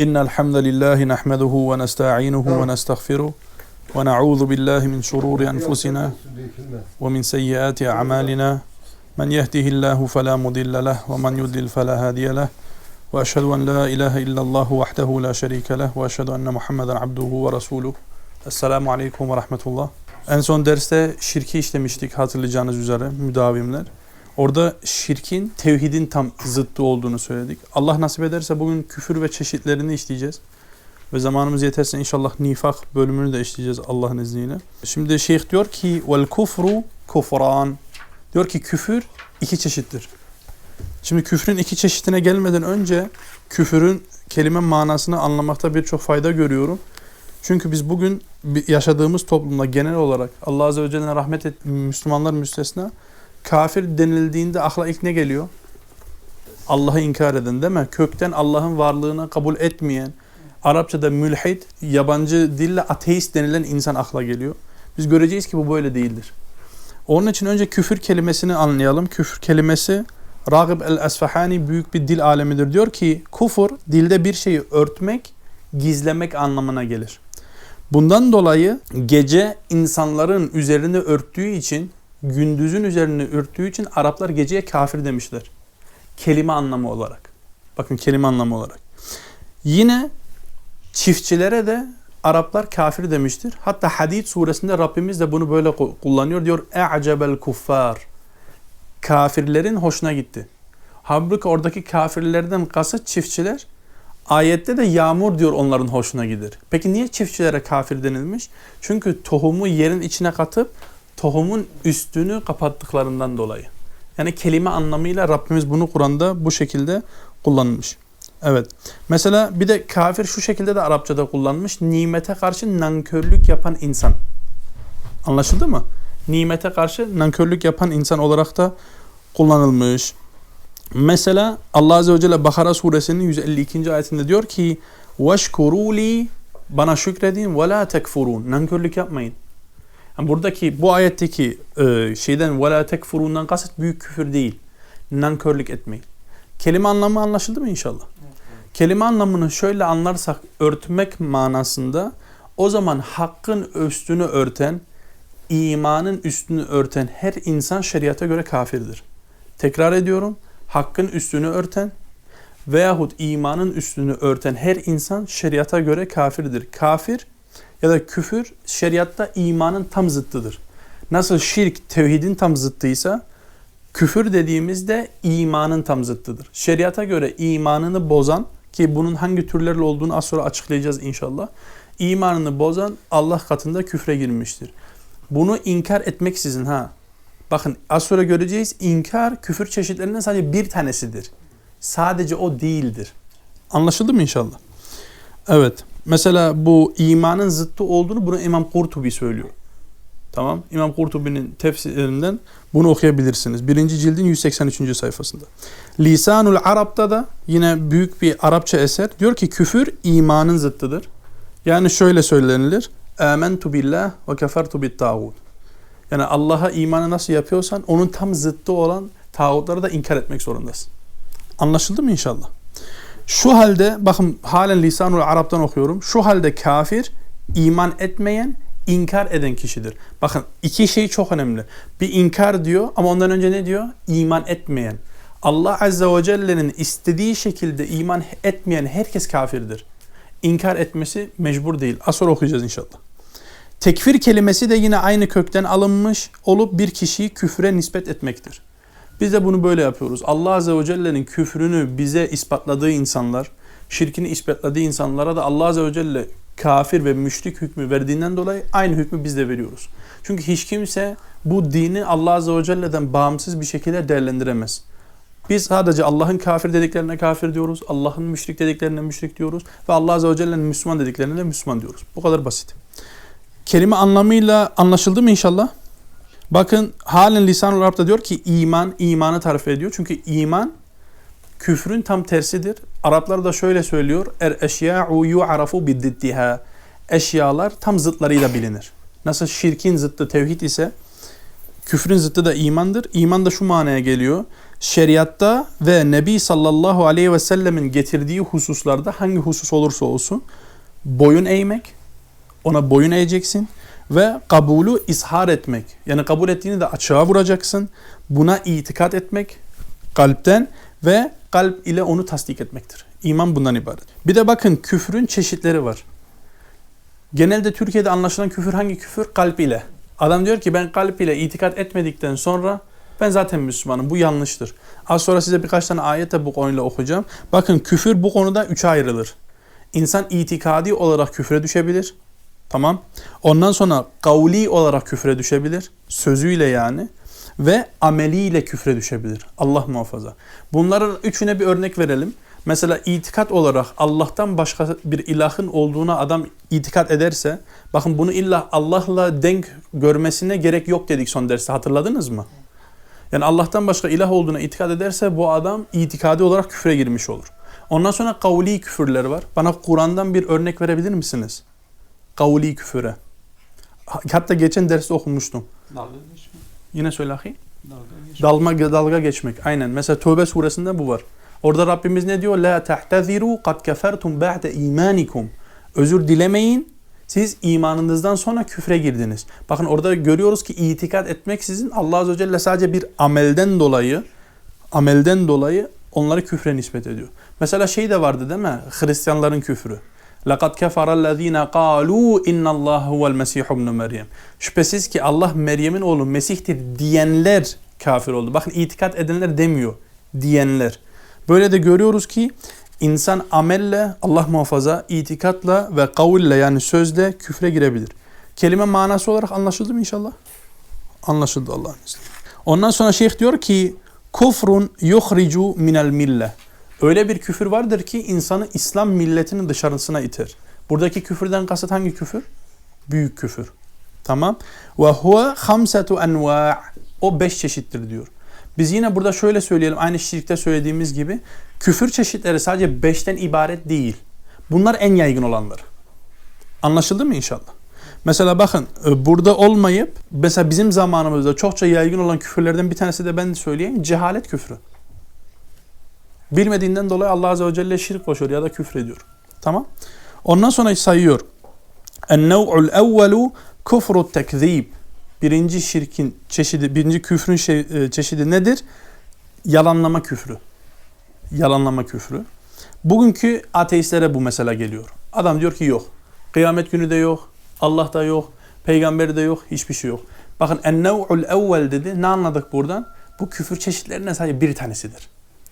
إن الحمد لله نحمده ونستعينه ونستغفره ونعوذ بالله من شرور أنفسنا ومن سيئات أعمالنا من يهده الله فلا مضل له ومن يضلل فلا هادي له وأشهد أن لا إله إلا الله وحده لا شريك له وأشهد أن محمدا عبده ورسوله Esselamu Aleyküm ve Rahmetullah. En son derste şirki işlemiştik hatırlayacağınız üzere müdavimler. Orada şirkin tevhidin tam zıttı olduğunu söyledik. Allah nasip ederse bugün küfür ve çeşitlerini işleyeceğiz. Ve zamanımız yeterse inşallah nifak bölümünü de işleyeceğiz Allah'ın izniyle. Şimdi şeyh diyor ki vel kufru kufran. Diyor ki küfür iki çeşittir. Şimdi küfrün iki çeşitine gelmeden önce küfürün kelime manasını anlamakta birçok fayda görüyorum. Çünkü biz bugün yaşadığımız toplumda genel olarak Allah Azze ve Celle'ne rahmet et, Müslümanlar müstesna kafir denildiğinde akla ilk ne geliyor? Allah'ı inkar eden değil mi? Kökten Allah'ın varlığını kabul etmeyen, Arapçada mülhid, yabancı dille ateist denilen insan akla geliyor. Biz göreceğiz ki bu böyle değildir. Onun için önce küfür kelimesini anlayalım. Küfür kelimesi Ragib el-Esfahani büyük bir dil alemidir. Diyor ki kufur dilde bir şeyi örtmek, gizlemek anlamına gelir. Bundan dolayı gece insanların üzerine örttüğü için, gündüzün üzerine örttüğü için Araplar geceye kafir demişler. Kelime anlamı olarak. Bakın kelime anlamı olarak. Yine çiftçilere de Araplar kafir demiştir. Hatta Hadid suresinde Rabbimiz de bunu böyle kullanıyor. Diyor e'cebel kuffar. Kafirlerin hoşuna gitti. Halbuki oradaki kafirlerden kasıt çiftçiler. Ayette de yağmur diyor onların hoşuna gider. Peki niye çiftçilere kafir denilmiş? Çünkü tohumu yerin içine katıp tohumun üstünü kapattıklarından dolayı. Yani kelime anlamıyla Rabbimiz bunu Kur'an'da bu şekilde kullanmış. Evet. Mesela bir de kafir şu şekilde de Arapçada kullanmış. Nimete karşı nankörlük yapan insan. Anlaşıldı mı? Nimete karşı nankörlük yapan insan olarak da kullanılmış. Mesela Allah Azze ve Celle Bakara suresinin 152. ayetinde diyor ki وَشْكُرُوا لِي Bana şükredin وَلَا تَكْفُرُونَ Nankörlük yapmayın. Yani buradaki bu ayetteki e, şeyden vela tekfurundan kasıt büyük küfür değil. Nankörlük etmeyin. Kelime anlamı anlaşıldı mı inşallah? Evet. Kelime anlamını şöyle anlarsak örtmek manasında o zaman hakkın üstünü örten, imanın üstünü örten her insan şeriata göre kafirdir. Tekrar ediyorum. Hakkın üstünü örten veyahut imanın üstünü örten her insan şeriata göre kafirdir. Kafir ya da küfür şeriatta imanın tam zıttıdır. Nasıl şirk tevhidin tam zıttıysa küfür dediğimizde imanın tam zıttıdır. Şeriata göre imanını bozan ki bunun hangi türlerle olduğunu az sonra açıklayacağız inşallah. İmanını bozan Allah katında küfre girmiştir. Bunu inkar etmeksizin ha Bakın az sonra göreceğiz inkar küfür çeşitlerinden sadece bir tanesidir. Sadece o değildir. Anlaşıldı mı inşallah? Evet. Mesela bu imanın zıttı olduğunu bunu İmam Kurtubi söylüyor. Tamam. İmam Kurtubi'nin tefsirlerinden bunu okuyabilirsiniz. Birinci cildin 183. sayfasında. Lisanul Arap'ta da yine büyük bir Arapça eser. Diyor ki küfür imanın zıttıdır. Yani şöyle söylenilir. Amentu billah ve kefertu bit tağut. Yani Allah'a imanı nasıl yapıyorsan onun tam zıttı olan tağutları da inkar etmek zorundasın. Anlaşıldı mı inşallah? Şu halde bakın halen lisanul Arap'tan okuyorum. Şu halde kafir iman etmeyen, inkar eden kişidir. Bakın iki şey çok önemli. Bir inkar diyor ama ondan önce ne diyor? İman etmeyen. Allah Azze ve Celle'nin istediği şekilde iman etmeyen herkes kafirdir. İnkar etmesi mecbur değil. Az sonra okuyacağız inşallah. Tekfir kelimesi de yine aynı kökten alınmış olup bir kişiyi küfre nispet etmektir. Biz de bunu böyle yapıyoruz. Allah Azze ve Celle'nin küfrünü bize ispatladığı insanlar, şirkini ispatladığı insanlara da Allah Azze ve Celle kafir ve müşrik hükmü verdiğinden dolayı aynı hükmü biz de veriyoruz. Çünkü hiç kimse bu dini Allah Azze ve Celle'den bağımsız bir şekilde değerlendiremez. Biz sadece Allah'ın kafir dediklerine kafir diyoruz, Allah'ın müşrik dediklerine müşrik diyoruz ve Allah Azze ve Celle'nin Müslüman dediklerine de Müslüman diyoruz. Bu kadar basit kelime anlamıyla anlaşıldı mı inşallah? Bakın halen lisan Arap'ta diyor ki iman, imanı tarif ediyor. Çünkü iman küfrün tam tersidir. Araplar da şöyle söylüyor. Er eşya'u yu'arafu biddiddiha. Eşyalar tam zıtlarıyla bilinir. Nasıl şirkin zıttı tevhid ise küfrün zıttı da imandır. İman da şu manaya geliyor. şeriatta ve Nebi sallallahu aleyhi ve sellemin getirdiği hususlarda hangi husus olursa olsun boyun eğmek, ona boyun eğeceksin ve kabulü izhar etmek. Yani kabul ettiğini de açığa vuracaksın. Buna itikat etmek kalpten ve kalp ile onu tasdik etmektir. İman bundan ibaret. Bir de bakın küfrün çeşitleri var. Genelde Türkiye'de anlaşılan küfür hangi küfür? Kalp ile. Adam diyor ki ben kalp ile itikat etmedikten sonra ben zaten Müslümanım. Bu yanlıştır. Az sonra size birkaç tane ayet de bu konuyla okuyacağım. Bakın küfür bu konuda üçe ayrılır. İnsan itikadi olarak küfre düşebilir. Tamam. Ondan sonra kavli olarak küfre düşebilir. Sözüyle yani. Ve ameliyle küfre düşebilir. Allah muhafaza. Bunların üçüne bir örnek verelim. Mesela itikat olarak Allah'tan başka bir ilahın olduğuna adam itikat ederse, bakın bunu illa Allah'la denk görmesine gerek yok dedik son derste hatırladınız mı? Yani Allah'tan başka ilah olduğuna itikat ederse bu adam itikadi olarak küfre girmiş olur. Ondan sonra kavli küfürler var. Bana Kur'an'dan bir örnek verebilir misiniz? Kavli küfüre. Hatta geçen derste okumuştum. Dalga geçmek. Yine söyle ahi. Dalga geçmek. Dalma, dalga geçmek. Aynen. Mesela Tövbe suresinde bu var. Orada Rabbimiz ne diyor? La tehteziru kad kefertum ba'de imanikum. Özür dilemeyin. Siz imanınızdan sonra küfre girdiniz. Bakın orada görüyoruz ki itikat etmek sizin Allah Azze ve Celle sadece bir amelden dolayı amelden dolayı onları küfre nispet ediyor. Mesela şey de vardı değil mi? Hristiyanların küfrü. لَقَدْ كَفَرَ الَّذ۪ينَ قَالُوا اِنَّ اللّٰهَ هُوَ الْمَسِيحُ ابْنُ Meryem. Şüphesiz ki Allah Meryem'in oğlu Mesih'tir diyenler kafir oldu. Bakın itikat edenler demiyor. Diyenler. Böyle de görüyoruz ki insan amelle, Allah muhafaza, itikatla ve kaville yani sözle küfre girebilir. Kelime manası olarak anlaşıldı mı inşallah? Anlaşıldı Allah'ın izniyle. Ondan sonra şeyh diyor ki kufrun yuhricu minel mille. Öyle bir küfür vardır ki insanı İslam milletinin dışarısına iter. Buradaki küfürden kasıt hangi küfür? Büyük küfür. Tamam. Ve huve hamsetu enva. O beş çeşittir diyor. Biz yine burada şöyle söyleyelim aynı şirkte söylediğimiz gibi küfür çeşitleri sadece beşten ibaret değil. Bunlar en yaygın olanlar. Anlaşıldı mı inşallah? Mesela bakın e, burada olmayıp mesela bizim zamanımızda çokça yaygın olan küfürlerden bir tanesi de ben söyleyeyim cehalet küfrü. Bilmediğinden dolayı Allah Azze ve Celle şirk koşuyor ya da küfür ediyor. Tamam. Ondan sonra sayıyor. En-nev'ul evvelu kufru tekzib. Birinci şirkin çeşidi, birinci küfrün şey, e, çeşidi nedir? Yalanlama küfrü. Yalanlama küfrü. Bugünkü ateistlere bu mesela geliyor. Adam diyor ki yok. Kıyamet günü de yok. Allah da yok. Peygamber de yok. Hiçbir şey yok. Bakın en-nev'ul evvel dedi. Ne anladık buradan? Bu küfür çeşitlerine sadece bir tanesidir.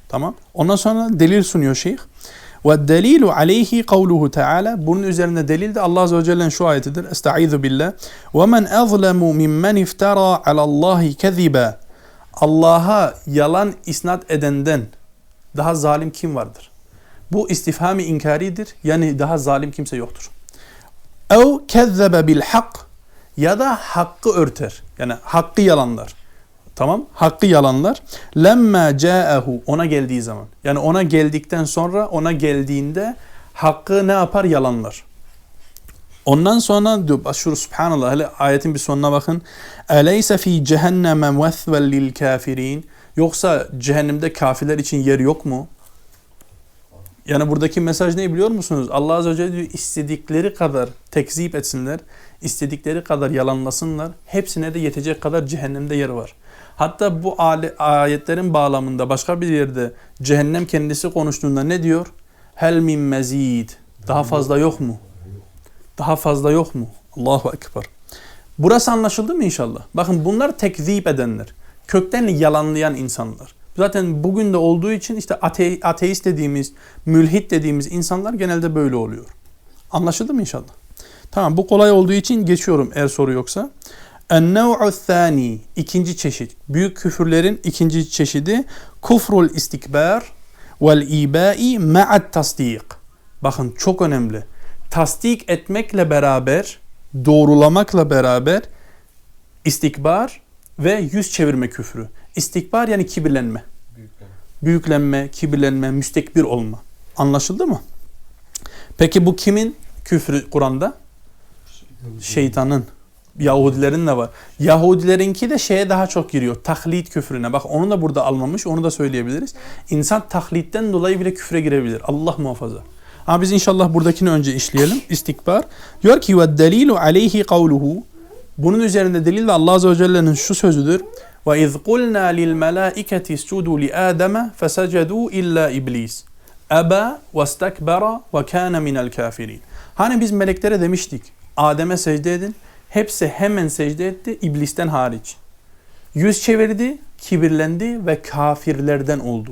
Tamam. Ondan sonra delil sunuyor şeyh. Ve delilu aleyhi kavluhu teala. Bunun üzerine delil de Allah Azze ve Celle'nin şu ayetidir. Estaizu billah. Ve men azlemu mimmen iftara alallahi keziba. Allah'a yalan isnat edenden daha zalim kim vardır? Bu istifhami inkaridir. Yani daha zalim kimse yoktur. Ev kezzebe bil hak ya da hakkı örter. Yani hakkı yalanlar. Tamam? Hakkı yalanlar. Lemma ca'ehu ona geldiği zaman. Yani ona geldikten sonra ona geldiğinde hakkı ne yapar? Yalanlar. Ondan sonra diyor başvuru subhanallah hele ayetin bir sonuna bakın. Eleyse fi cehenneme mesvel lil kafirin. Yoksa cehennemde kafirler için yer yok mu? Yani buradaki mesaj ne biliyor musunuz? Allah Azze ve Celle diyor istedikleri kadar tekzip etsinler, istedikleri kadar yalanlasınlar. Hepsine de yetecek kadar cehennemde yer var. Hatta bu ayetlerin bağlamında başka bir yerde cehennem kendisi konuştuğunda ne diyor? Hel min mezid. Daha fazla yok mu? Daha fazla yok mu? Allahu Ekber. Burası anlaşıldı mı inşallah? Bakın bunlar tekzip edenler. Kökten yalanlayan insanlar. Zaten bugün de olduğu için işte ate ateist dediğimiz, mülhit dediğimiz insanlar genelde böyle oluyor. Anlaşıldı mı inşallah? Tamam bu kolay olduğu için geçiyorum eğer soru yoksa. En-nev'u thani ikinci çeşit. Büyük küfürlerin ikinci çeşidi kufrul istikbar vel ibai ma'at tasdik. Bakın çok önemli. Tasdik etmekle beraber, doğrulamakla beraber istikbar ve yüz çevirme küfrü. İstikbar yani kibirlenme. Büyüklen. Büyüklenme, kibirlenme, müstekbir olma. Anlaşıldı mı? Peki bu kimin küfrü Kur'an'da? Şeytanın. Yahudilerin de var. Yahudilerinki de şeye daha çok giriyor. Taklit küfrüne. Bak onu da burada almamış. Onu da söyleyebiliriz. İnsan taklitten dolayı bile küfre girebilir. Allah muhafaza. Ama biz inşallah buradakini önce işleyelim. İstikbar. Diyor ki ve delilu aleyhi kavluhu. Bunun üzerinde delil de Allah Azze ve Celle'nin şu sözüdür. Ve iz kulna lil melaiketi iscudu li Adem fesecedu illa iblis. Eba ve stekbera ve kana minel kafirin. Hani biz meleklere demiştik. Adem'e secde edin. Hepsi hemen secde etti iblisten hariç. Yüz çevirdi, kibirlendi ve kafirlerden oldu.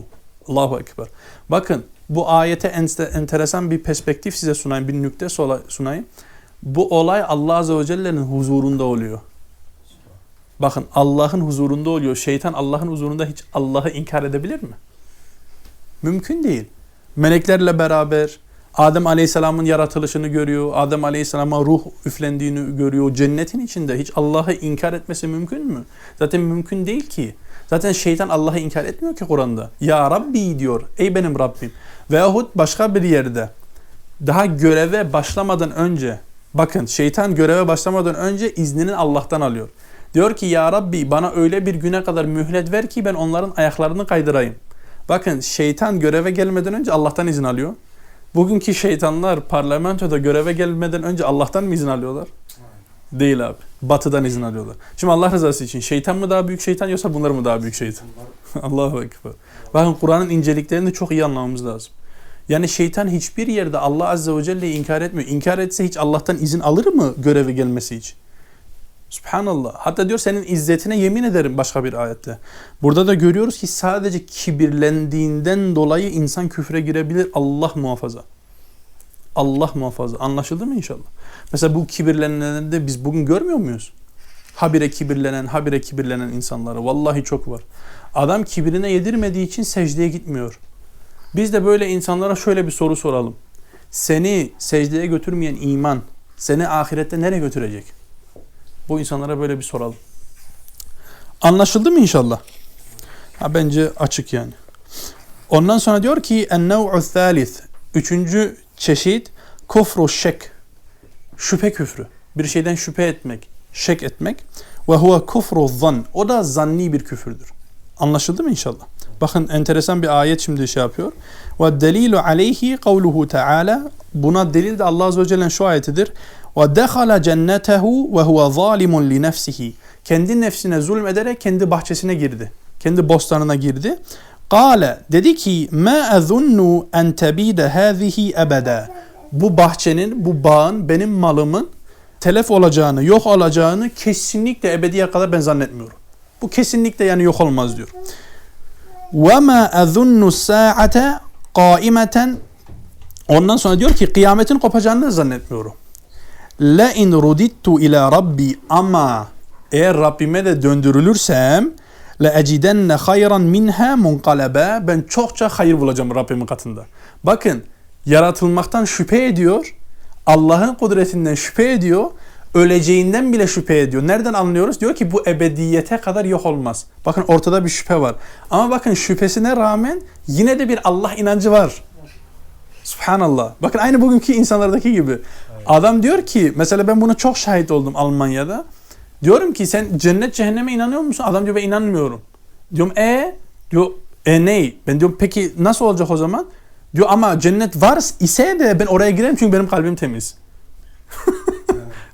Allahu Ekber. Bakın bu ayete enteresan bir perspektif size sunayım, bir nükte sunayım. Bu olay Allah Azze ve Celle'nin huzurunda oluyor. Bakın Allah'ın huzurunda oluyor. Şeytan Allah'ın huzurunda hiç Allah'ı inkar edebilir mi? Mümkün değil. Meleklerle beraber Adem Aleyhisselam'ın yaratılışını görüyor. Adem Aleyhisselam'a ruh üflendiğini görüyor. Cennetin içinde hiç Allah'ı inkar etmesi mümkün mü? Zaten mümkün değil ki. Zaten şeytan Allah'ı inkar etmiyor ki Kur'an'da. Ya Rabbi diyor. Ey benim Rabbim. Veyahut başka bir yerde daha göreve başlamadan önce bakın şeytan göreve başlamadan önce iznini Allah'tan alıyor. Diyor ki ya Rabbi bana öyle bir güne kadar mühlet ver ki ben onların ayaklarını kaydırayım. Bakın şeytan göreve gelmeden önce Allah'tan izin alıyor. Bugünkü şeytanlar parlamentoda göreve gelmeden önce Allah'tan mı izin alıyorlar? Değil abi. Batıdan izin alıyorlar. Şimdi Allah rızası için şeytan mı daha büyük şeytan yoksa bunlar mı daha büyük şeytan? Allahu Ekber. Bakın Kur'an'ın inceliklerini çok iyi anlamamız lazım. Yani şeytan hiçbir yerde Allah Azze ve Celle'yi inkar etmiyor. İnkar etse hiç Allah'tan izin alır mı göreve gelmesi için? Subhanallah. Hatta diyor senin izzetine yemin ederim başka bir ayette. Burada da görüyoruz ki sadece kibirlendiğinden dolayı insan küfre girebilir. Allah muhafaza. Allah muhafaza. Anlaşıldı mı inşallah? Mesela bu kibirlenenleri de biz bugün görmüyor muyuz? Habire kibirlenen, habire kibirlenen insanları. Vallahi çok var. Adam kibirine yedirmediği için secdeye gitmiyor. Biz de böyle insanlara şöyle bir soru soralım. Seni secdeye götürmeyen iman seni ahirette nereye götürecek? Bu insanlara böyle bir soralım. Anlaşıldı mı inşallah? Ha, bence açık yani. Ondan sonra diyor ki en-nev'u thalith. Üçüncü çeşit kufru şek. Şüphe küfrü. Bir şeyden şüphe etmek, şek etmek. Ve huve kufru zan. O da zanni bir küfürdür. Anlaşıldı mı inşallah? Bakın enteresan bir ayet şimdi şey yapıyor. Ve delilu aleyhi kavluhu teala. Buna delil de Allah Azze ve Celle'nin şu ayetidir. Ve dehala cennetehu ve huve zalimun li nefsihi. Kendi nefsine zulmederek kendi bahçesine girdi. Kendi bostanına girdi. Kale dedi ki ma azunnu en tebide hazihi ebeda. Bu bahçenin, bu bağın, benim malımın telef olacağını, yok olacağını kesinlikle ebediye kadar ben zannetmiyorum. Bu kesinlikle yani yok olmaz diyor. Ma azunnu saate qaimeten Ondan sonra diyor ki kıyametin kopacağını zannetmiyorum. La in rudittu ila rabbi ama eğer Rabbime de döndürülürsem la ecidenne hayran minha munqalaba ben çokça hayır bulacağım Rabbimin katında. Bakın yaratılmaktan şüphe ediyor. Allah'ın kudretinden şüphe ediyor. Öleceğinden bile şüphe ediyor. Nereden anlıyoruz? Diyor ki bu ebediyete kadar yok olmaz. Bakın ortada bir şüphe var. Ama bakın şüphesine rağmen yine de bir Allah inancı var. Subhanallah. Bakın aynı bugünkü insanlardaki gibi. Adam diyor ki mesela ben buna çok şahit oldum Almanya'da. Diyorum ki sen cennet cehenneme inanıyor musun? Adam diyor ben inanmıyorum. Diyorum e diyor e ney? Ben diyorum peki nasıl olacak o zaman? Diyor ama cennet var ise de ben oraya girerim çünkü benim kalbim temiz.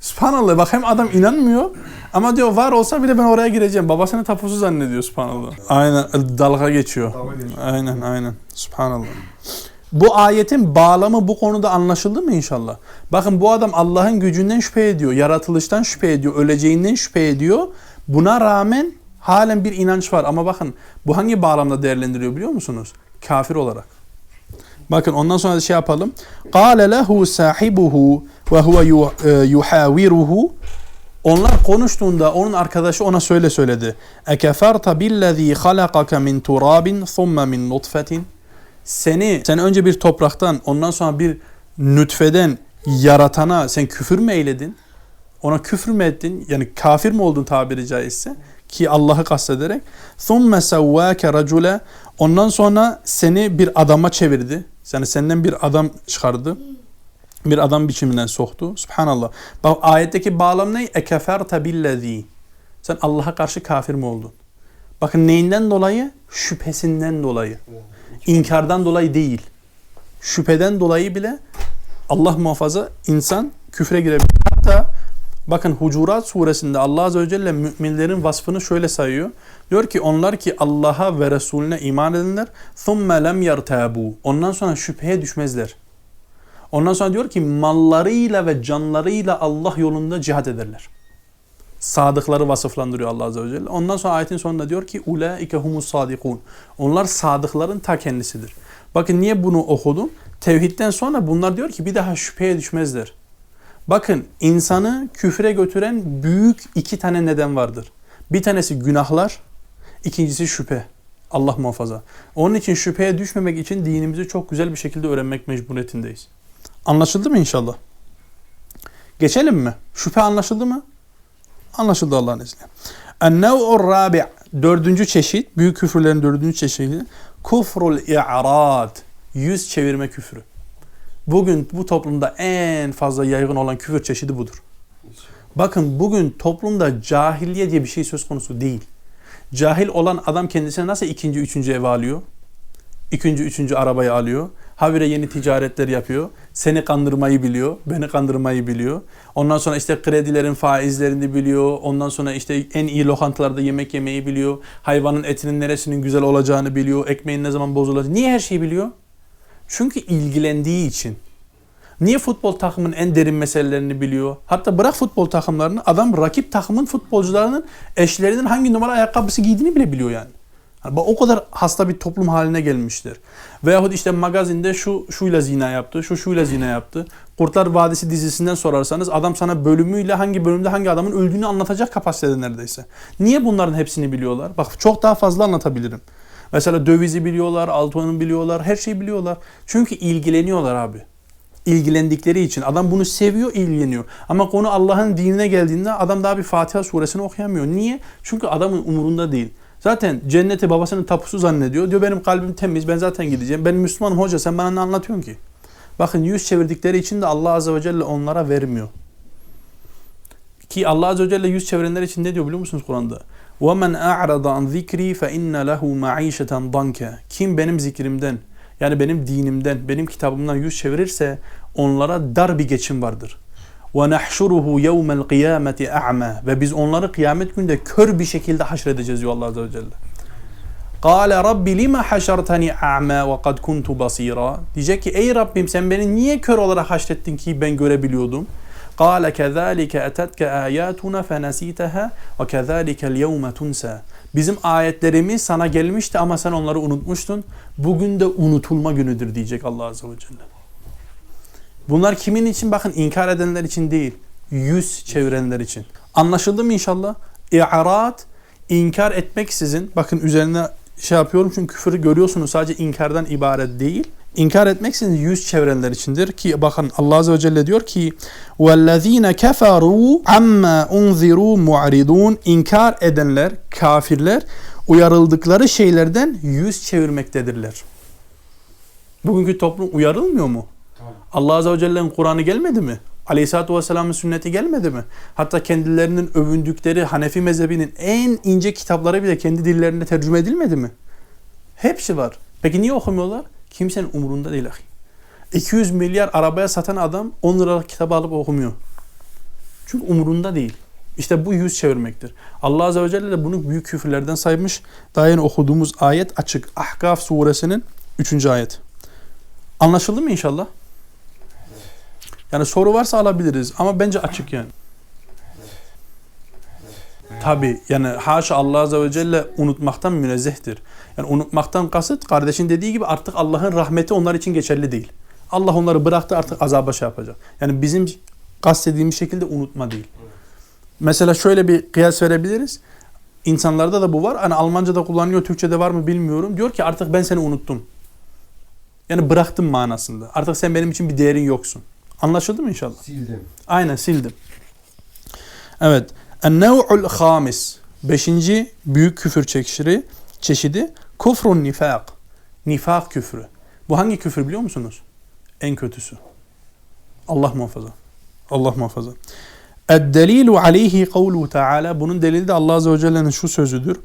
Subhanallah bak hem adam inanmıyor ama diyor var olsa bile ben oraya gireceğim. Babasını tapusu zannediyor subhanallah. Aynen dalga geçiyor. Aynen aynen. Subhanallah. Bu ayetin bağlamı bu konuda anlaşıldı mı inşallah? Bakın bu adam Allah'ın gücünden şüphe ediyor, yaratılıştan şüphe ediyor, öleceğinden şüphe ediyor. Buna rağmen halen bir inanç var. Ama bakın bu hangi bağlamda değerlendiriyor biliyor musunuz? Kafir olarak. Bakın ondan sonra da şey yapalım. قَالَ لَهُ سَاحِبُهُ وَهُوَ يُحَاوِرُهُ Onlar konuştuğunda onun arkadaşı ona söyle söyledi. اَكَفَرْتَ بِالَّذ۪ي خَلَقَكَ مِنْ تُرَابٍ ثُمَّ مِنْ نُطْفَةٍ seni sen önce bir topraktan ondan sonra bir nütfeden yaratana sen küfür mü eyledin? Ona küfür mü ettin? Yani kafir mi oldun tabiri caizse? Ki Allah'ı kastederek. ثُمَّ سَوَّاكَ رَجُولَ Ondan sonra seni bir adama çevirdi. Yani senden bir adam çıkardı. bir adam biçiminden soktu. Subhanallah. Bak ayetteki bağlam ne? Ekeferte billezî. Sen Allah'a karşı kafir mi oldun? Bakın neyinden dolayı? Şüphesinden dolayı. İnkardan dolayı değil. Şüpheden dolayı bile Allah muhafaza insan küfre girebilir. Hatta bakın Hucurat suresinde Allah Azze ve Celle müminlerin vasfını şöyle sayıyor. Diyor ki onlar ki Allah'a ve Resulüne iman edenler ثُمَّ لَمْ يَرْتَابُوا Ondan sonra şüpheye düşmezler. Ondan sonra diyor ki mallarıyla ve canlarıyla Allah yolunda cihat ederler. Sadıkları vasıflandırıyor Allah Azze ve Celle. Ondan sonra ayetin sonunda diyor ki ulaike humus sadikun. Onlar sadıkların ta kendisidir. Bakın niye bunu okudum? Tevhidden sonra bunlar diyor ki bir daha şüpheye düşmezler. Bakın insanı küfre götüren büyük iki tane neden vardır. Bir tanesi günahlar, ikincisi şüphe. Allah muhafaza. Onun için şüpheye düşmemek için dinimizi çok güzel bir şekilde öğrenmek mecburiyetindeyiz. Anlaşıldı mı inşallah? Geçelim mi? Şüphe anlaşıldı mı? Anlaşıldı Allah'ın izniyle. En-nev'ur rabi' dördüncü çeşit, büyük küfürlerin dördüncü çeşidi kufrul i'rad, yüz çevirme küfrü. Bugün bu toplumda en fazla yaygın olan küfür çeşidi budur. Bakın bugün toplumda cahiliye diye bir şey söz konusu değil. Cahil olan adam kendisine nasıl ikinci, üçüncü ev alıyor? İkinci, üçüncü arabayı alıyor. Habire yeni ticaretler yapıyor. Seni kandırmayı biliyor. Beni kandırmayı biliyor. Ondan sonra işte kredilerin faizlerini biliyor. Ondan sonra işte en iyi lokantalarda yemek yemeyi biliyor. Hayvanın etinin neresinin güzel olacağını biliyor. Ekmeğin ne zaman bozulacağını. Niye her şeyi biliyor? Çünkü ilgilendiği için. Niye futbol takımının en derin meselelerini biliyor? Hatta bırak futbol takımlarını adam rakip takımın futbolcularının eşlerinin hangi numara ayakkabısı giydiğini bile biliyor yani. Bak o kadar hasta bir toplum haline gelmiştir. Veyahut işte magazinde şu şuyla zina yaptı, şu şuyla zina yaptı. Kurtlar Vadisi dizisinden sorarsanız adam sana bölümüyle hangi bölümde hangi adamın öldüğünü anlatacak kapasitede neredeyse. Niye bunların hepsini biliyorlar? Bak çok daha fazla anlatabilirim. Mesela dövizi biliyorlar, altını biliyorlar, her şeyi biliyorlar. Çünkü ilgileniyorlar abi. İlgilendikleri için. Adam bunu seviyor, ilgileniyor. Ama konu Allah'ın dinine geldiğinde adam daha bir Fatiha suresini okuyamıyor. Niye? Çünkü adamın umurunda değil. Zaten cenneti babasının tapusu zannediyor. Diyor benim kalbim temiz, ben zaten gideceğim. Ben Müslümanım hoca, sen bana ne anlatıyorsun ki? Bakın yüz çevirdikleri için de Allah Azze ve Celle onlara vermiyor. Ki Allah Azze ve Celle yüz çevirenler için ne diyor biliyor musunuz Kur'an'da? وَمَنْ أَعْرَضَ عَنْ ذِكْرِي فَإِنَّ لَهُ مَعِيشَةً ضَنْكَ Kim benim zikrimden, yani benim dinimden, benim kitabımdan yüz çevirirse onlara dar bir geçim vardır. ve nahşuruhu yevmel kıyameti a'ma ve biz onları kıyamet günde kör bir şekilde haşredeceğiz diyor Allah azze ve celle. Kale Rabbi lima haşerteni a'ma ve kad kuntu basira. Diyecek ki ey Rabbim sen beni niye kör olarak haşrettin ki ben görebiliyordum? Kale kezalike etetke ayatuna fenesiteha ve kezalike yevme tunsa. Bizim ayetlerimiz sana gelmişti ama sen onları unutmuştun. Bugün de unutulma günüdür diyecek Allah azze ve celle. Bunlar kimin için? Bakın inkar edenler için değil. Yüz çevirenler için. Anlaşıldı mı inşallah? İ'rad, inkar etmeksizin, bakın üzerine şey yapıyorum çünkü küfürü görüyorsunuz sadece inkardan ibaret değil. İnkar etmeksizin yüz çevirenler içindir ki bakın Allah Azze ve Celle diyor ki وَالَّذ۪ينَ كَفَرُوا عَمَّا اُنْذِرُوا مُعْرِضُونَ İnkar edenler, kafirler uyarıldıkları şeylerden yüz çevirmektedirler. Bugünkü toplum uyarılmıyor mu? Allah Azze ve Celle'nin Kur'an'ı gelmedi mi? Aleyhisselatü Vesselam'ın sünneti gelmedi mi? Hatta kendilerinin övündükleri Hanefi mezhebinin en ince kitapları bile kendi dillerinde tercüme edilmedi mi? Hepsi var. Peki niye okumuyorlar? Kimsenin umurunda değil ahi. 200 milyar arabaya satan adam 10 liralık kitabı alıp okumuyor. Çünkü umurunda değil. İşte bu yüz çevirmektir. Allah Azze ve Celle de bunu büyük küfürlerden saymış. Daha yeni okuduğumuz ayet açık. Ahkaf suresinin 3. ayet. Anlaşıldı mı inşallah? Yani soru varsa alabiliriz ama bence açık yani. Tabi yani haşa Allah Azze ve Celle unutmaktan münezzehtir. Yani unutmaktan kasıt kardeşin dediği gibi artık Allah'ın rahmeti onlar için geçerli değil. Allah onları bıraktı artık azaba şey yapacak. Yani bizim kastediğimiz şekilde unutma değil. Mesela şöyle bir kıyas verebiliriz. İnsanlarda da bu var. Hani Almanca'da kullanılıyor, Türkçe'de var mı bilmiyorum. Diyor ki artık ben seni unuttum. Yani bıraktım manasında. Artık sen benim için bir değerin yoksun. Anlaşıldı mı inşallah? Sildim. Aynen sildim. Evet. En-nev'ul hamis. Beşinci büyük küfür çeşidi, çeşidi kufrun nifak. Nifak küfrü. Bu hangi küfür biliyor musunuz? En kötüsü. Allah muhafaza. Allah muhafaza. Eddelilu aleyhi kavlu Teala. Bunun delili de Allah Azze ve Celle'nin şu sözüdür.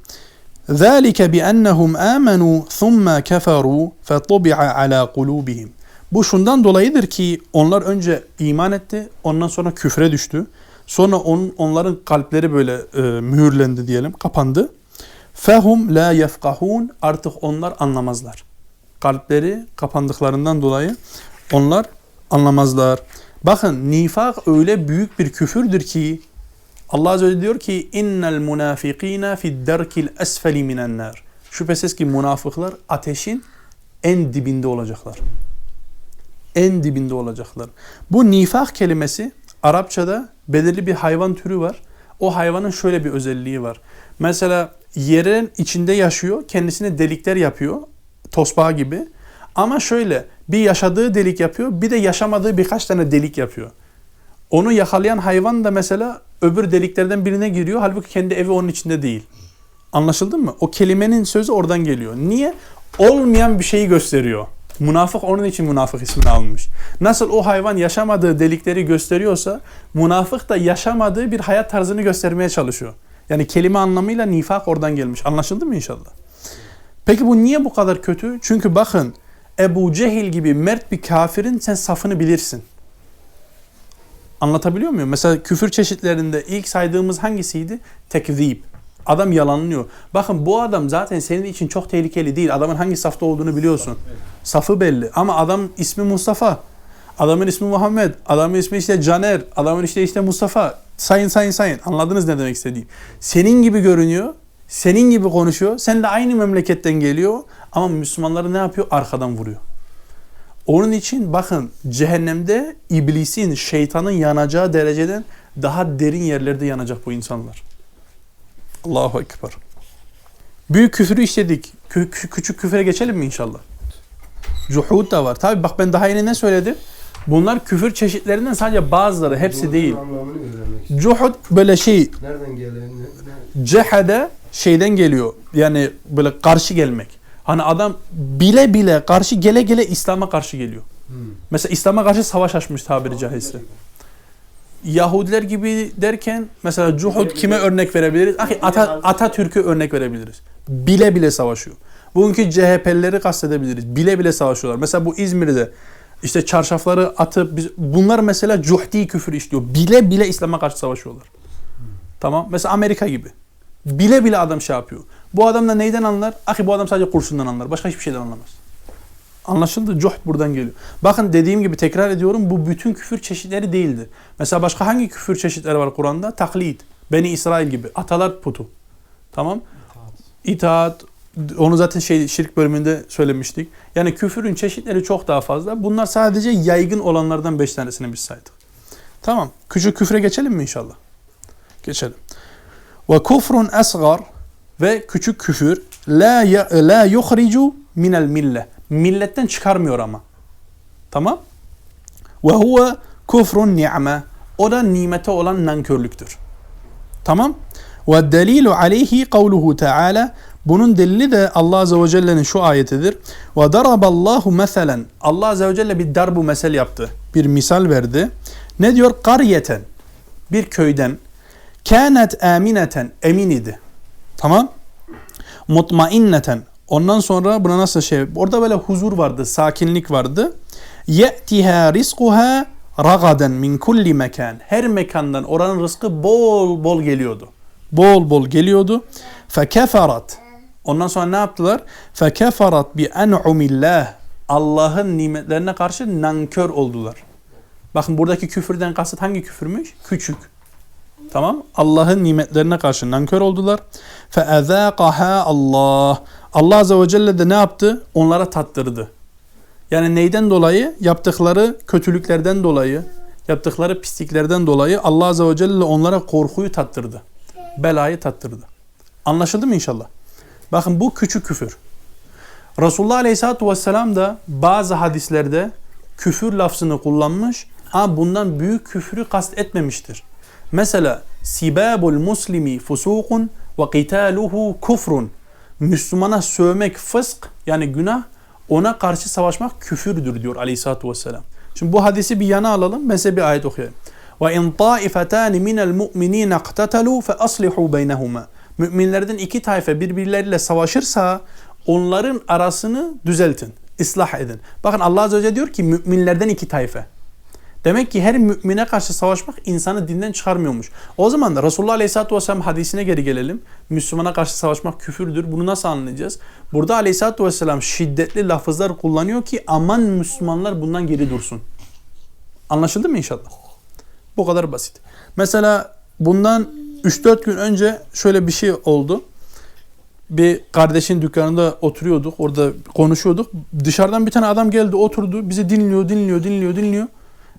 ذَٰلِكَ بِأَنَّهُمْ آمَنُوا ثُمَّ كَفَرُوا فَطُبِعَ عَلَى قُلُوبِهِمْ bu şundan dolayıdır ki onlar önce iman etti, ondan sonra küfre düştü. Sonra on, onların kalpleri böyle e, mühürlendi diyelim, kapandı. Fehum la yefkahun artık onlar anlamazlar. Kalpleri kapandıklarından dolayı onlar anlamazlar. Bakın nifak öyle büyük bir küfürdür ki Allah Azze diyor ki innel munafikina fid derkil esfeli minen. Şüphesiz ki münafıklar ateşin en dibinde olacaklar. En dibinde olacaklar. Bu nifak kelimesi Arapçada belirli bir hayvan türü var. O hayvanın şöyle bir özelliği var. Mesela yerin içinde yaşıyor, kendisine delikler yapıyor. Tosbağa gibi. Ama şöyle bir yaşadığı delik yapıyor, bir de yaşamadığı birkaç tane delik yapıyor. Onu yakalayan hayvan da mesela öbür deliklerden birine giriyor. Halbuki kendi evi onun içinde değil. Anlaşıldı mı? O kelimenin sözü oradan geliyor. Niye? Olmayan bir şeyi gösteriyor. Münafık onun için münafık ismini almış. Nasıl o hayvan yaşamadığı delikleri gösteriyorsa münafık da yaşamadığı bir hayat tarzını göstermeye çalışıyor. Yani kelime anlamıyla nifak oradan gelmiş. Anlaşıldı mı inşallah? Peki bu niye bu kadar kötü? Çünkü bakın Ebu Cehil gibi mert bir kafirin sen safını bilirsin. Anlatabiliyor muyum? Mesela küfür çeşitlerinde ilk saydığımız hangisiydi? Tekzip. Adam yalanlıyor. Bakın bu adam zaten senin için çok tehlikeli değil. Adamın hangi safta olduğunu biliyorsun. Safı belli. Ama adam ismi Mustafa. Adamın ismi Muhammed. Adamın ismi işte Caner. Adamın işte işte Mustafa. Sayın sayın sayın. Anladınız ne demek istediğim. Senin gibi görünüyor. Senin gibi konuşuyor. Sen de aynı memleketten geliyor. Ama Müslümanları ne yapıyor? Arkadan vuruyor. Onun için bakın cehennemde iblisin, şeytanın yanacağı dereceden daha derin yerlerde yanacak bu insanlar. Allahu Ekber. Büyük küfürü işledik. Kü- kü- küçük küfre geçelim mi inşallah? Cuhud da var. Tabi bak ben daha yeni ne söyledim? Bunlar küfür çeşitlerinden sadece bazıları, hepsi değil. Cuhud böyle şey, Nereden ne? cehede şeyden geliyor. Yani böyle karşı gelmek. Hani adam bile bile karşı gele gele İslam'a karşı geliyor. Hmm. Mesela İslam'a karşı savaş açmış tabiri caizse. Yahudiler gibi derken mesela Cuhud kime örnek verebiliriz? Ata, Atatürk'e örnek verebiliriz. Bile bile savaşıyor. Bugünkü CHP'lileri kastedebiliriz. Bile bile savaşıyorlar. Mesela bu İzmir'de işte çarşafları atıp biz, bunlar mesela cuhdi küfür işliyor. Bile bile İslam'a karşı savaşıyorlar. Tamam. Mesela Amerika gibi. Bile bile adam şey yapıyor. Bu adam da neyden anlar? Ahi bu adam sadece kurşundan anlar. Başka hiçbir şeyden anlamaz. Anlaşıldı. Cuhd buradan geliyor. Bakın dediğim gibi tekrar ediyorum bu bütün küfür çeşitleri değildir. Mesela başka hangi küfür çeşitleri var Kur'an'da? Taklit. Beni İsrail gibi. Atalar putu. Tamam. İtaat. Onu zaten şey şirk bölümünde söylemiştik. Yani küfürün çeşitleri çok daha fazla. Bunlar sadece yaygın olanlardan beş tanesini biz saydık. Tamam. Küçük küfre geçelim mi inşallah? Geçelim. Ve kufrun asgar ve küçük küfür la ya- la yuhricu minel mille. Milletten çıkarmıyor ama. Tamam? Ve huve kufrun ni'me. O da nimete olan nankörlüktür. Tamam? Ve delilu aleyhi kavluhu teala. Bunun delili de Allah Azze ve Celle'nin şu ayetidir. Ve daraballahu meselen. Allah Azze ve Celle bir darbu mesel yaptı. Bir misal verdi. Ne diyor? Karyeten. Bir köyden. Kânet amineten. Emin idi. Tamam? Mutmainneten. Ondan sonra buna nasıl şey? Orada böyle huzur vardı, sakinlik vardı. Ye'tiha rizquha ragaden min kulli mekan. Her mekandan oranın rızkı bol bol geliyordu. Bol bol geliyordu. Fekeferat. Ondan sonra ne yaptılar? Fekeferat bi en'umillah. Allah'ın nimetlerine karşı nankör oldular. Bakın buradaki küfürden kasıt hangi küfürmüş? Küçük. Tamam. Allah'ın nimetlerine karşı nankör oldular. Feezaqaha Allah. Allah Azze ve Celle de ne yaptı? Onlara tattırdı. Yani neyden dolayı? Yaptıkları kötülüklerden dolayı, yaptıkları pisliklerden dolayı Allah Azze ve Celle onlara korkuyu tattırdı. Belayı tattırdı. Anlaşıldı mı inşallah? Bakın bu küçük küfür. Resulullah Aleyhisselatü Vesselam da bazı hadislerde küfür lafzını kullanmış ama bundan büyük küfürü kast etmemiştir. Mesela sibabul muslimi fusukun ve qitaluhu kufrun. Müslümana sövmek fısk yani günah ona karşı savaşmak küfürdür diyor aleyhissalatü vesselam. Şimdi bu hadisi bir yana alalım. Ben size bir ayet okuyayım. Taifetani minel mu'minin iqtatalu fe aslihu beynehuma. Müminlerden iki tayfe birbirleriyle savaşırsa onların arasını düzeltin, ıslah edin. Bakın Allah Azze ve Celle diyor ki müminlerden iki tayfe. Demek ki her mümine karşı savaşmak insanı dinden çıkarmıyormuş. O zaman da Resulullah Aleyhisselatü Vesselam hadisine geri gelelim. Müslümana karşı savaşmak küfürdür. Bunu nasıl anlayacağız? Burada Aleyhisselatü Vesselam şiddetli lafızlar kullanıyor ki aman Müslümanlar bundan geri dursun. Anlaşıldı mı inşallah? Bu kadar basit. Mesela bundan 3-4 gün önce şöyle bir şey oldu. Bir kardeşin dükkanında oturuyorduk. Orada konuşuyorduk. Dışarıdan bir tane adam geldi oturdu. Bizi dinliyor, dinliyor, dinliyor, dinliyor.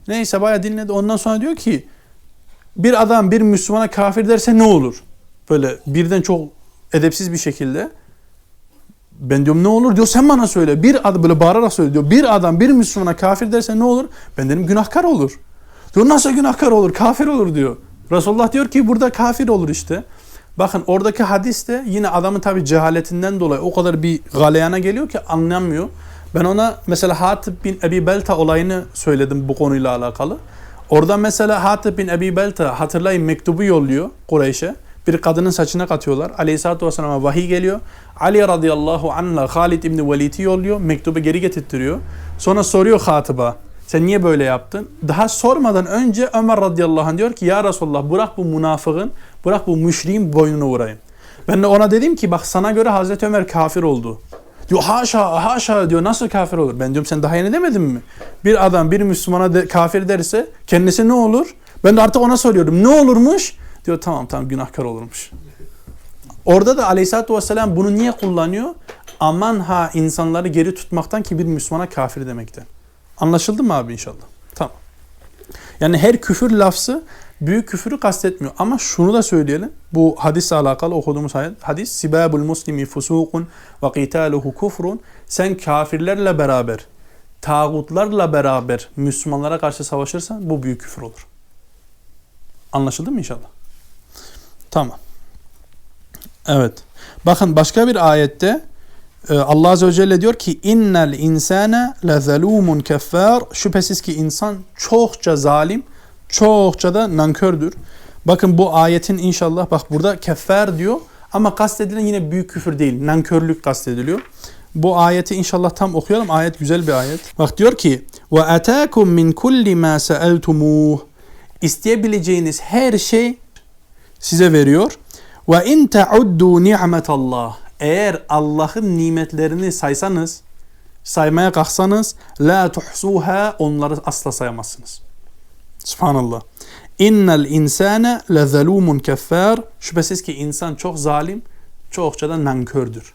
Neyse bayağı dinledi. Ondan sonra diyor ki bir adam bir Müslümana kafir derse ne olur? Böyle birden çok edepsiz bir şekilde. Ben diyorum ne olur diyor sen bana söyle. Bir adam böyle bağırarak söyle diyor. Bir adam bir Müslümana kafir derse ne olur? Ben dedim günahkar olur. Diyor nasıl günahkar olur? Kafir olur diyor. Resulullah diyor ki burada kafir olur işte. Bakın oradaki hadis de yine adamın tabi cehaletinden dolayı o kadar bir galeyana geliyor ki anlamıyor. Ben ona mesela Hatib bin Ebi Belta olayını söyledim bu konuyla alakalı. Orada mesela Hatib bin Ebi Belta hatırlayın mektubu yolluyor Kureyş'e. Bir kadının saçına katıyorlar. Aleyhisselatü Vesselam'a vahiy geliyor. Ali radıyallahu anh'la Halid İbni Velid'i yolluyor. Mektubu geri getirtiyor. Sonra soruyor Hatib'a. Sen niye böyle yaptın? Daha sormadan önce Ömer radıyallahu anh diyor ki ya Resulullah bırak bu münafığın, bırak bu müşriğin boynunu vurayım. Ben de ona dedim ki bak sana göre Hazreti Ömer kafir oldu. Diyor haşa haşa diyor nasıl kafir olur? Ben diyorum sen daha yeni demedin mi? Bir adam bir Müslümana de, kafir derse kendisi ne olur? Ben de artık ona soruyorum ne olurmuş? Diyor tamam tamam günahkar olurmuş. Orada da aleyhissalatü vesselam bunu niye kullanıyor? Aman ha insanları geri tutmaktan ki bir Müslümana kafir demekten. Anlaşıldı mı abi inşallah? Tamam. Yani her küfür lafzı büyük küfürü kastetmiyor. Ama şunu da söyleyelim. Bu hadisle alakalı okuduğumuz hadis. Sibabul muslimi fusukun ve qitaluhu kufrun. Sen kafirlerle beraber, tağutlarla beraber Müslümanlara karşı savaşırsan bu büyük küfür olur. Anlaşıldı mı inşallah? Tamam. Evet. Bakın başka bir ayette e, Allah Azze ve Celle diyor ki innel insane lezelumun keffar şüphesiz ki insan çokça zalim çokça da nankördür. Bakın bu ayetin inşallah bak burada keffer diyor ama kastedilen yine büyük küfür değil. Nankörlük kastediliyor. Bu ayeti inşallah tam okuyalım. Ayet güzel bir ayet. Bak diyor ki ve atakum min kulli ma sa'altumuh isteyebileceğiniz her şey size veriyor. Ve in ta'uddu ni'metallah eğer Allah'ın nimetlerini saysanız saymaya kalksanız la tuhsuha onları asla sayamazsınız. Subhanallah. İnnel insane lezelumun keffar. Şüphesiz ki insan çok zalim, çokça da nankördür.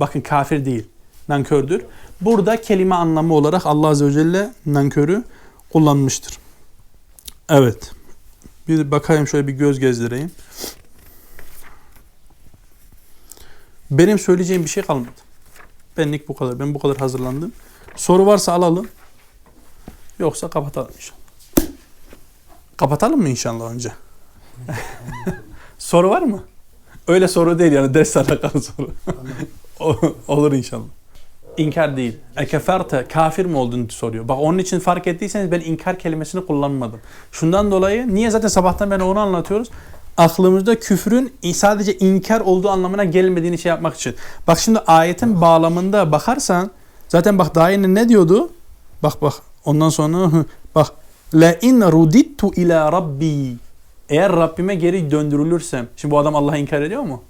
Bakın kafir değil, nankördür. Burada kelime anlamı olarak Allah Azze ve Celle nankörü kullanmıştır. Evet. Bir bakayım şöyle bir göz gezdireyim. Benim söyleyeceğim bir şey kalmadı. Benlik bu kadar. Ben bu kadar hazırlandım. Soru varsa alalım. Yoksa kapatalım inşallah. Kapatalım mı inşallah önce? soru var mı? Öyle soru değil yani ders alakalı soru. Olur inşallah. İnkar değil. Ekeferte kafir mi olduğunu soruyor. Bak onun için fark ettiyseniz ben inkar kelimesini kullanmadım. Şundan dolayı niye zaten sabahtan beri onu anlatıyoruz. Aklımızda küfrün sadece inkar olduğu anlamına gelmediğini şey yapmak için. Bak şimdi ayetin bağlamında bakarsan zaten bak daha yeni ne diyordu? Bak bak ondan sonra bak la in rudittu ila rabbi eğer Rabbime geri döndürülürsem. Şimdi bu adam Allah'a inkar ediyor mu?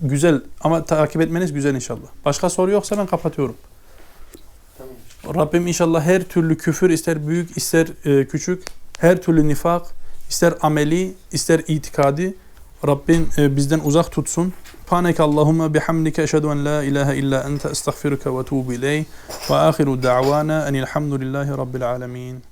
Güzel ama takip etmeniz güzel inşallah. Başka soru yoksa ben kapatıyorum. Tamam. Rabbim inşallah her türlü küfür ister büyük ister e, küçük her türlü nifak ister ameli ister itikadi Rabbim e, bizden uzak tutsun. Panek Allahumma bihamdike eşhedü en la ilahe illa ente estağfiruke ve tuğbu ileyh ve ahiru da'vana enilhamdülillahi rabbil alemin.